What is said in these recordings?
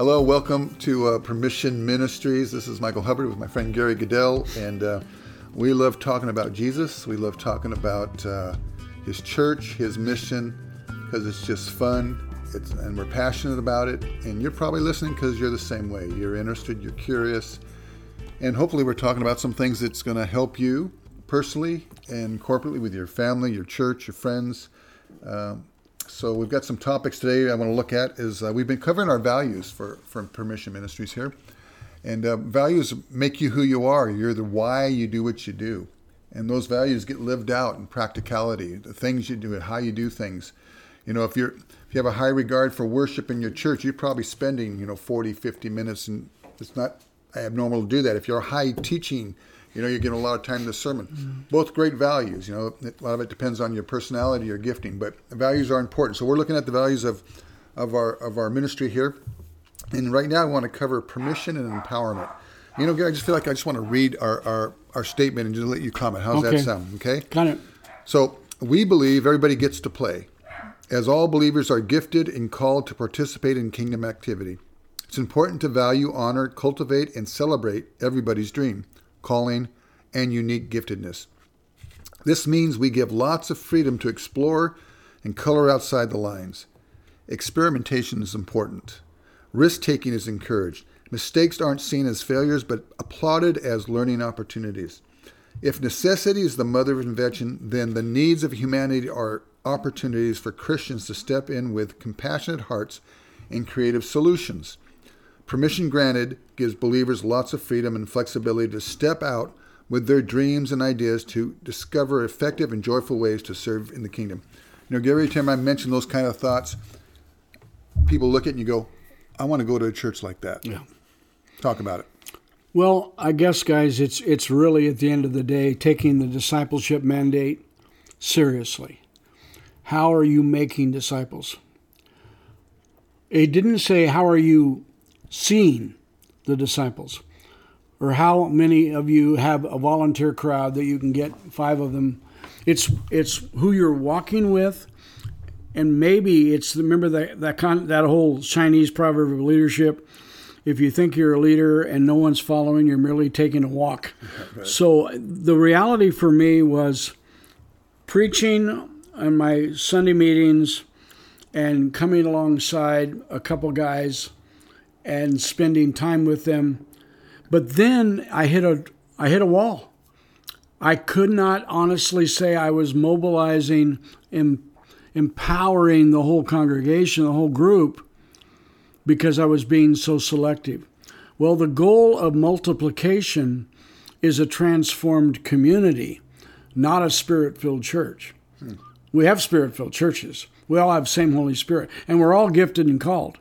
Hello, welcome to uh, Permission Ministries. This is Michael Hubbard with my friend Gary Goodell, and uh, we love talking about Jesus. We love talking about uh, his church, his mission, because it's just fun. It's, and we're passionate about it. And you're probably listening because you're the same way. You're interested, you're curious, and hopefully, we're talking about some things that's going to help you personally and corporately with your family, your church, your friends. Um, so we've got some topics today I want to look at. Is uh, we've been covering our values for for Permission Ministries here, and uh, values make you who you are. You're the why you do what you do, and those values get lived out in practicality. The things you do and how you do things. You know, if you're if you have a high regard for worship in your church, you're probably spending you know 40, 50 minutes, and it's not abnormal to do that. If you're high teaching, you know, you're getting a lot of time in the sermon. Mm-hmm. Both great values. You know, a lot of it depends on your personality your gifting, but values are important. So we're looking at the values of, of our of our ministry here, and right now I want to cover permission and empowerment. You know, I just feel like I just want to read our our, our statement and just let you comment. How's okay. that sound? Okay. Kind of. So we believe everybody gets to play, as all believers are gifted and called to participate in kingdom activity. It's important to value, honor, cultivate, and celebrate everybody's dream, calling, and unique giftedness. This means we give lots of freedom to explore and color outside the lines. Experimentation is important. Risk taking is encouraged. Mistakes aren't seen as failures, but applauded as learning opportunities. If necessity is the mother of invention, then the needs of humanity are opportunities for Christians to step in with compassionate hearts and creative solutions. Permission granted gives believers lots of freedom and flexibility to step out with their dreams and ideas to discover effective and joyful ways to serve in the kingdom. You know, every time I mention those kind of thoughts, people look at it and you go, I want to go to a church like that. Yeah. Talk about it. Well, I guess, guys, it's it's really at the end of the day taking the discipleship mandate seriously. How are you making disciples? It didn't say how are you seeing the disciples? Or how many of you have a volunteer crowd that you can get five of them? It's it's who you're walking with, and maybe it's remember that that con, that whole Chinese proverb of leadership. If you think you're a leader and no one's following, you're merely taking a walk. right. So the reality for me was preaching on my Sunday meetings and coming alongside a couple guys and spending time with them. But then I hit a I hit a wall. I could not honestly say I was mobilizing and empowering the whole congregation, the whole group, because I was being so selective. Well, the goal of multiplication is a transformed community, not a spirit filled church. Hmm. We have spirit filled churches. We all have same Holy Spirit, and we're all gifted and called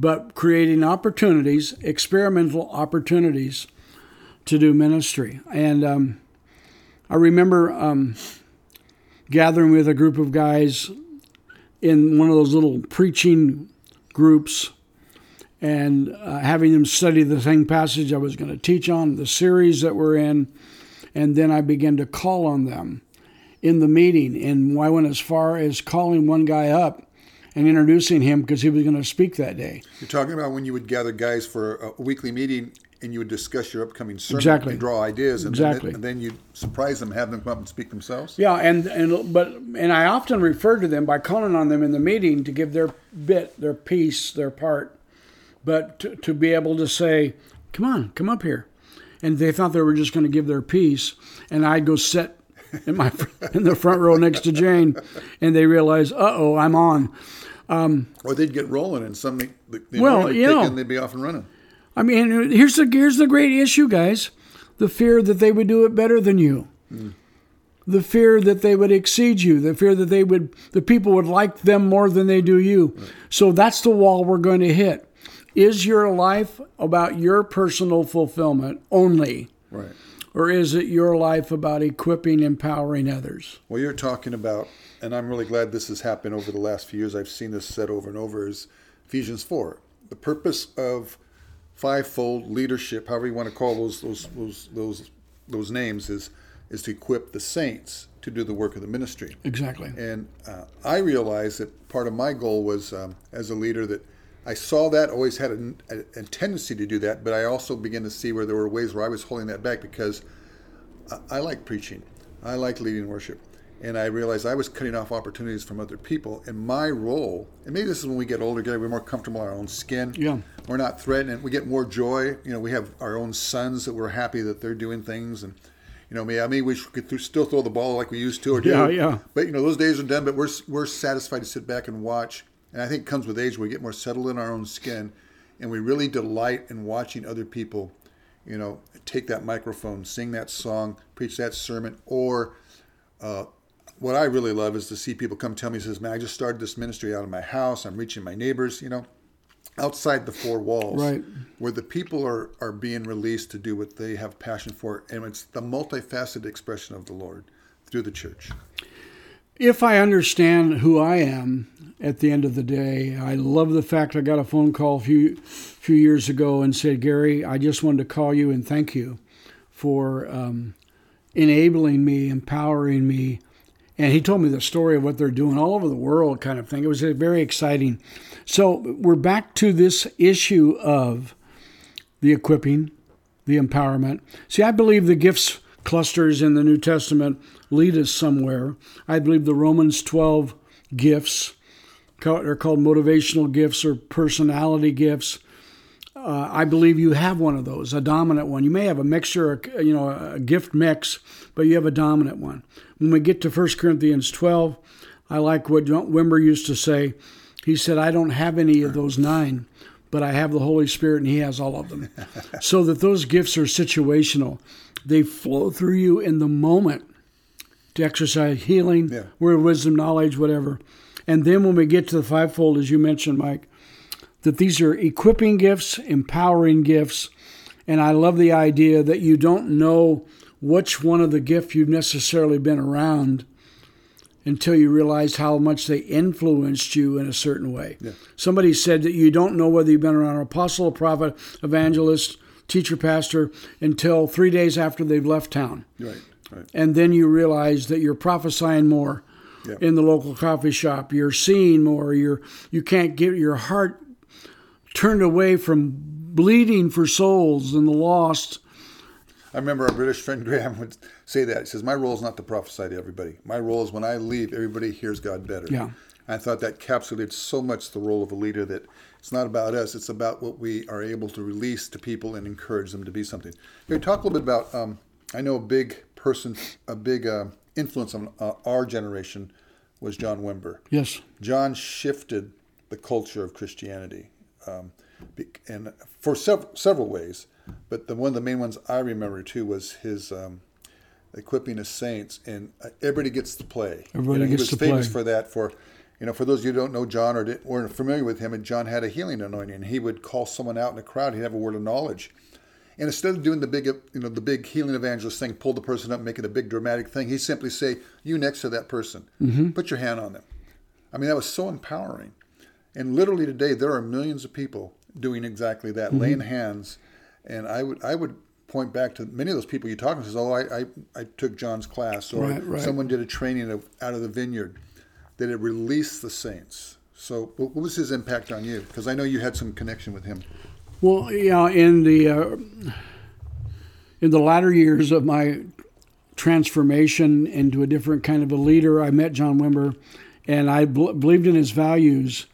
but creating opportunities, experimental opportunities to do ministry. And um, I remember um, gathering with a group of guys in one of those little preaching groups and uh, having them study the same passage I was going to teach on, the series that we're in, and then I began to call on them in the meeting. And I went as far as calling one guy up and introducing him because he was going to speak that day. You're talking about when you would gather guys for a weekly meeting and you would discuss your upcoming sermon exactly. and draw ideas and exactly. then, and then you'd surprise them have them come up and speak themselves yeah and and but and i often referred to them by calling on them in the meeting to give their bit their piece their part but to, to be able to say come on come up here and they thought they were just going to give their piece and i'd go sit in my in the front row next to jane and they realize uh-oh i'm on um, or they'd get rolling and something. Well, you know, and they'd be off and running. I mean, here's the here's the great issue, guys: the fear that they would do it better than you, mm. the fear that they would exceed you, the fear that they would the people would like them more than they do you. Right. So that's the wall we're going to hit. Is your life about your personal fulfillment only? Right. Or is it your life about equipping, empowering others? Well, you're talking about and I'm really glad this has happened over the last few years. I've seen this said over and over is Ephesians 4. The purpose of fivefold leadership, however you want to call those those those those those names, is is to equip the saints to do the work of the ministry. Exactly. And uh, I realized that part of my goal was, um, as a leader, that I saw that, always had a, a, a, tendency to do that, but I also began to see where there were ways where I was holding that back because I, I like preaching, I like leading worship, and I realized I was cutting off opportunities from other people. And my role, and maybe this is when we get older, get we're more comfortable in our own skin. Yeah, we're not threatened, we get more joy. You know, we have our own sons that we're happy that they're doing things, and you know, me, I mean, we could still throw the ball like we used to, or do. Yeah, yeah. But you know, those days are done. But we're we're satisfied to sit back and watch and I think it comes with age. We get more settled in our own skin, and we really delight in watching other people, you know, take that microphone, sing that song, preach that sermon, or uh, what I really love is to see people come tell me, says, "Man, I just started this ministry out of my house. I'm reaching my neighbors, you know, outside the four walls, right. where the people are are being released to do what they have passion for, and it's the multifaceted expression of the Lord through the church." If I understand who I am at the end of the day, I love the fact I got a phone call a few few years ago and said, Gary, I just wanted to call you and thank you for um, enabling me, empowering me. And he told me the story of what they're doing all over the world, kind of thing. It was very exciting. So we're back to this issue of the equipping, the empowerment. See, I believe the gifts clusters in the New Testament lead us somewhere. I believe the Romans 12 gifts are called motivational gifts or personality gifts. Uh, I believe you have one of those, a dominant one. You may have a mixture, you know, a gift mix, but you have a dominant one. When we get to 1 Corinthians 12, I like what John Wimber used to say. He said, I don't have any of those nine, but I have the Holy Spirit and He has all of them. so that those gifts are situational. They flow through you in the moment to exercise healing, yeah. word of wisdom, knowledge, whatever. And then when we get to the fivefold, as you mentioned, Mike, that these are equipping gifts, empowering gifts. And I love the idea that you don't know which one of the gifts you've necessarily been around until you realize how much they influenced you in a certain way. Yeah. Somebody said that you don't know whether you've been around an apostle, a prophet, evangelist, teacher, pastor until three days after they've left town. Right. Right. And then you realize that you're prophesying more Yeah. in the local coffee shop. You're seeing more. You're you can't get your heart turned away from bleeding for souls and the lost. I remember our British friend Graham would say that. He says, My role is not to prophesy to everybody. My role is when I leave, everybody hears God better. Yeah. I thought that capsulated so much the role of a leader that it's not about us, it's about what we are able to release to people and encourage them to be something. Here, talk a little bit about, um, I know a big person, a big uh, influence on uh, our generation was John Wimber. Yes. John shifted the culture of Christianity, um, and for sev- several ways. But the one of the main ones I remember too was his um, equipping his saints, and uh, everybody gets to play. Everybody You know, gets he was famous for that. For you know, for those of you who don't know John or weren't familiar with him, and John had a healing anointing, and he would call someone out in a crowd. He'd have a word of knowledge. And instead of doing the big, you know, the big healing evangelist thing, pull the person up, make it a big dramatic thing, he simply say, "You next to that person, mm-hmm. put your hand on them." I mean, that was so empowering. And literally today, there are millions of people doing exactly that, mm-hmm. laying hands. And I would, I would point back to many of those people you talk to. Says, "Oh, I, I, I took John's class, or Right, right. someone did a training of, out of the vineyard, that it released the saints." So, what was his impact on you? Because I know you had some connection with him. Well, yeah, in the uh, in the latter years of my transformation into a different kind of a leader, I met John Wimber, and I bel believed in his values,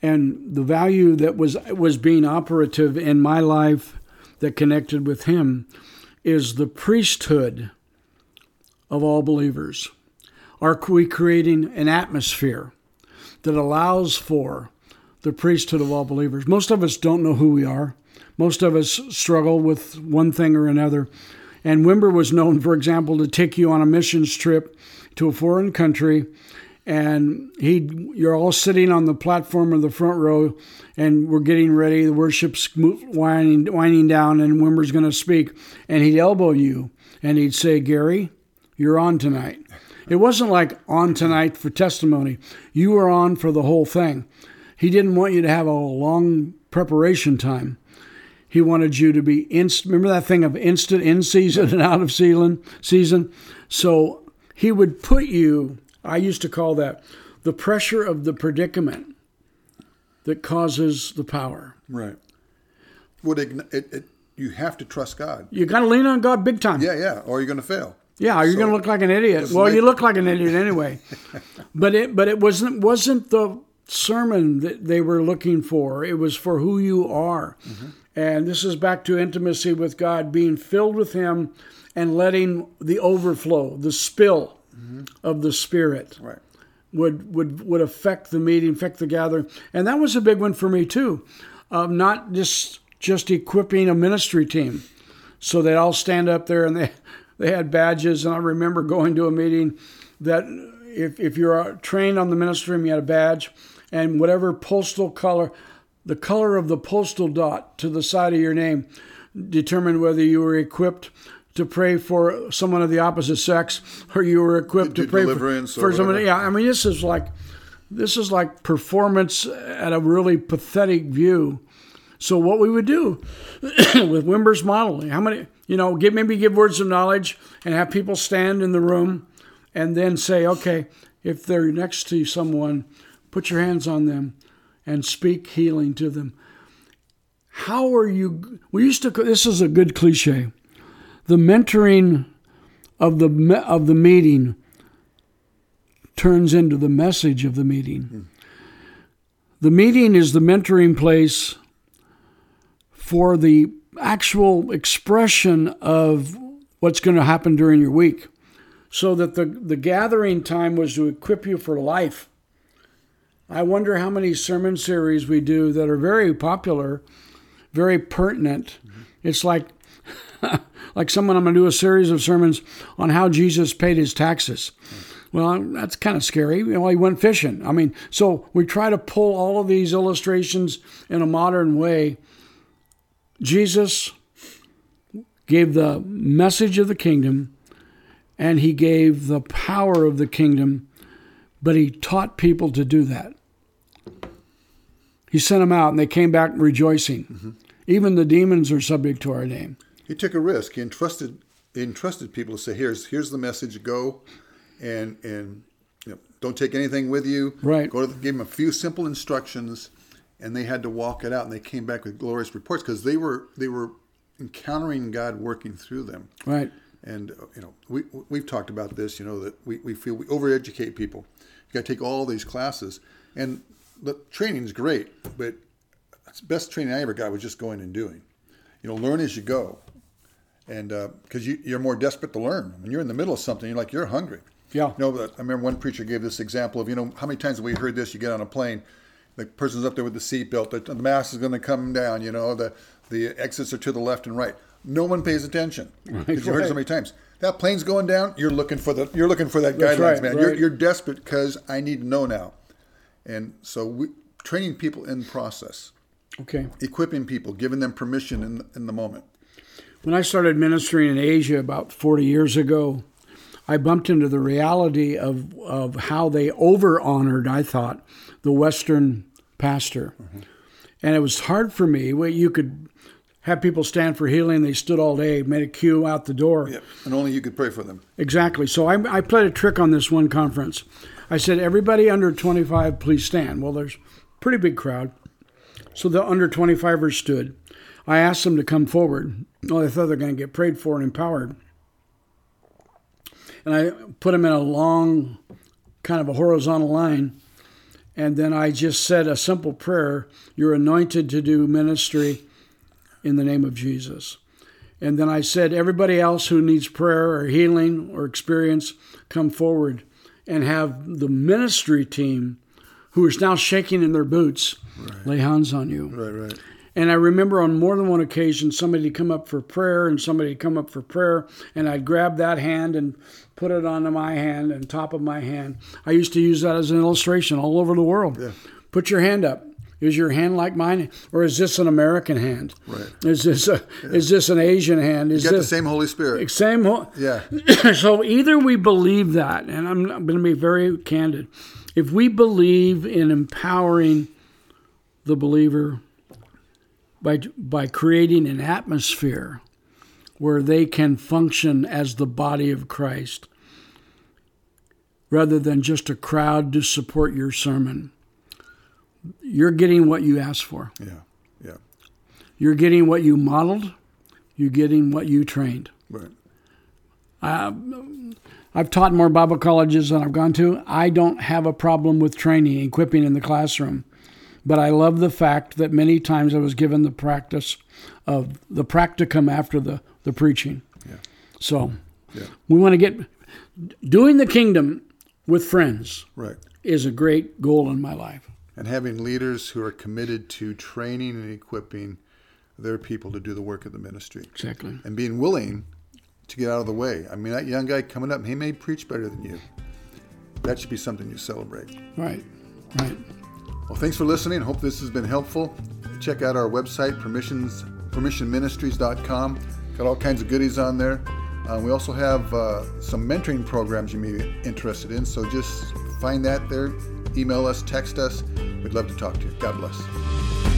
and the value that was was being operative in my life that connected with him is the priesthood of all believers. Are we creating an atmosphere that allows for the priesthood of all believers? Most of us don't know who we are. Most of us struggle with one thing or another. And Wimber was known, for example, to take you on a missions trip to a foreign country, and he, you're all sitting on the platform of the front row, and we're getting ready. The worship's winding, winding down, and Wimber's going to speak, and he'd elbow you, and he'd say, "Gary, you're on tonight." It wasn't like on tonight for testimony. You were on for the whole thing. He didn't want you to have a long preparation time. He wanted you to be instant. Remember that thing of instant in season and out of season. Season. So he would put you. I used to call that the pressure of the predicament that causes the power. Right. Would it, it, it, you have to trust God. You got to lean on God big time. Yeah, yeah, or you're going to fail. Yeah, you're So- going to look like an idiot. Well, like- you look like an idiot anyway. but it but it wasn't wasn't the sermon that they were looking for. It was for who you are. Mm-hmm. And this is back to intimacy with God, being filled with him and letting the overflow, the spill of the spirit Right. would would would affect the meeting, affect the gathering, and that was a big one for me too. Um, not just just equipping a ministry team, so they all stand up there and they they had badges. And I remember going to a meeting that if if you're uh, trained on the ministry, you had a badge, and whatever postal color, the color of the postal dot to the side of your name, determined whether you were equipped. To pray for someone of the opposite sex, or you were equipped To to pray for, for someone. Yeah, I mean, this is like this is like performance at a really pathetic view. So what we would do with Wimber's modeling, how many, you know, give maybe give words of knowledge and have people stand in the room and then say, okay, if they're next to someone, put your hands on them and speak healing to them. How are you? We used to. This is a good cliche. The mentoring of the of the meeting turns into the message of the meeting. Hmm. The meeting is the mentoring place for the actual expression of what's going to happen during your week. So that the, the gathering time was to equip you for life. I wonder how many sermon series we do that are very popular, very pertinent. Mm-hmm. It's like like someone I'm going to do a series of sermons on how Jesus paid his taxes. Mm. Well, that's kind of scary. You know, he went fishing. I mean, so we try to pull all of these illustrations in a modern way. Jesus gave the message of the kingdom and he gave the power of the kingdom, but he taught people to do that. He sent them out and they came back rejoicing. Mm-hmm. Even the demons are subject to our name. He took a risk. He entrusted he entrusted people to say, "Here's here's the message. Go, and and you know, don't take anything with you. Right. Go to the, gave them a few simple instructions, and they had to walk it out. And they came back with glorious reports because they were they were encountering God working through them. Right. And uh, you know, we we've talked about this. You know that we, we feel we overeducate people. You got to take all these classes, and the training's great, but the best training I ever got was just going and doing. You know, learn as you go, and because you, you're more desperate to learn when you're in the middle of something. You're like you're hungry. Yeah. You know, but I remember one preacher gave this example of you know how many times have we heard this? You get on a plane, the person's up there with the seatbelt, the, the mask is going to come down. You know, the the exits are to the left and right. No one pays attention because you heard right. so many times. That plane's going down. You're looking for the you're looking for that That's guidelines, right, man. You're, you're desperate because I need to know now, and so we training people in process, Okay. equipping people, giving them permission in in the moment. When I started ministering in Asia about 40 years ago, I bumped into the reality of, of how they over honored, I thought, the Western pastor. And it was hard for me. Well, you could have people stand for healing, they stood all day, made a queue out the door. Yep. And only you could pray for them. Exactly. So I, I played a trick on this one conference. I said, everybody under 25, please stand. Well, there's a pretty big crowd. So the under 25ers stood. I asked them to come forward. Oh, they thought they're going to get prayed for and empowered. And I put them in a long, kind of a horizontal line. And then I just said a simple prayer You're anointed to do ministry in the name of Jesus. And then I said, everybody else who needs prayer or healing or experience, come forward and have the ministry team who is now shaking in their boots lay hands on you. Right, right. And I remember on more than one occasion, somebody come up for prayer and somebody come up for prayer, and I'd grab that hand and put it onto my hand and top of my hand. I used to use that as an illustration all over the world. Yeah. Put your hand up. Is your hand like mine, or is this an American hand? Right. Is this a, is this an Asian hand? Is You got the this same Holy Spirit. same? ho- Yeah. so either we believe that, and I'm, I'm going to be very candid. If we believe in empowering the believer by by creating an atmosphere where they can function as the body of Christ, rather than just a crowd to support your sermon, you're getting what you asked for. Yeah. Yeah. You're getting what you modeled. You're getting what you trained. Right. I've taught more Bible colleges than I've gone to. I don't have a problem with training, equipping in the classroom. But I love the fact that many times I was given the practice of the practicum after the, the preaching. Yeah. So Yeah. we want to get doing the kingdom with friends Right. is a great goal in my life. And having leaders who are committed to training and equipping their people to do the work of the ministry Exactly. and being willing to get out of the way. I mean, that young guy coming up, he may preach better than you. That should be something you celebrate. Right. Right. Well, thanks for listening. Hope this has been helpful. Check out our website, permissions, permissionministries.com. Got all kinds of goodies on there. Uh, we also have uh, some mentoring programs you may be interested in. So just find that there. Email us, text us. We'd love to talk to you. God bless.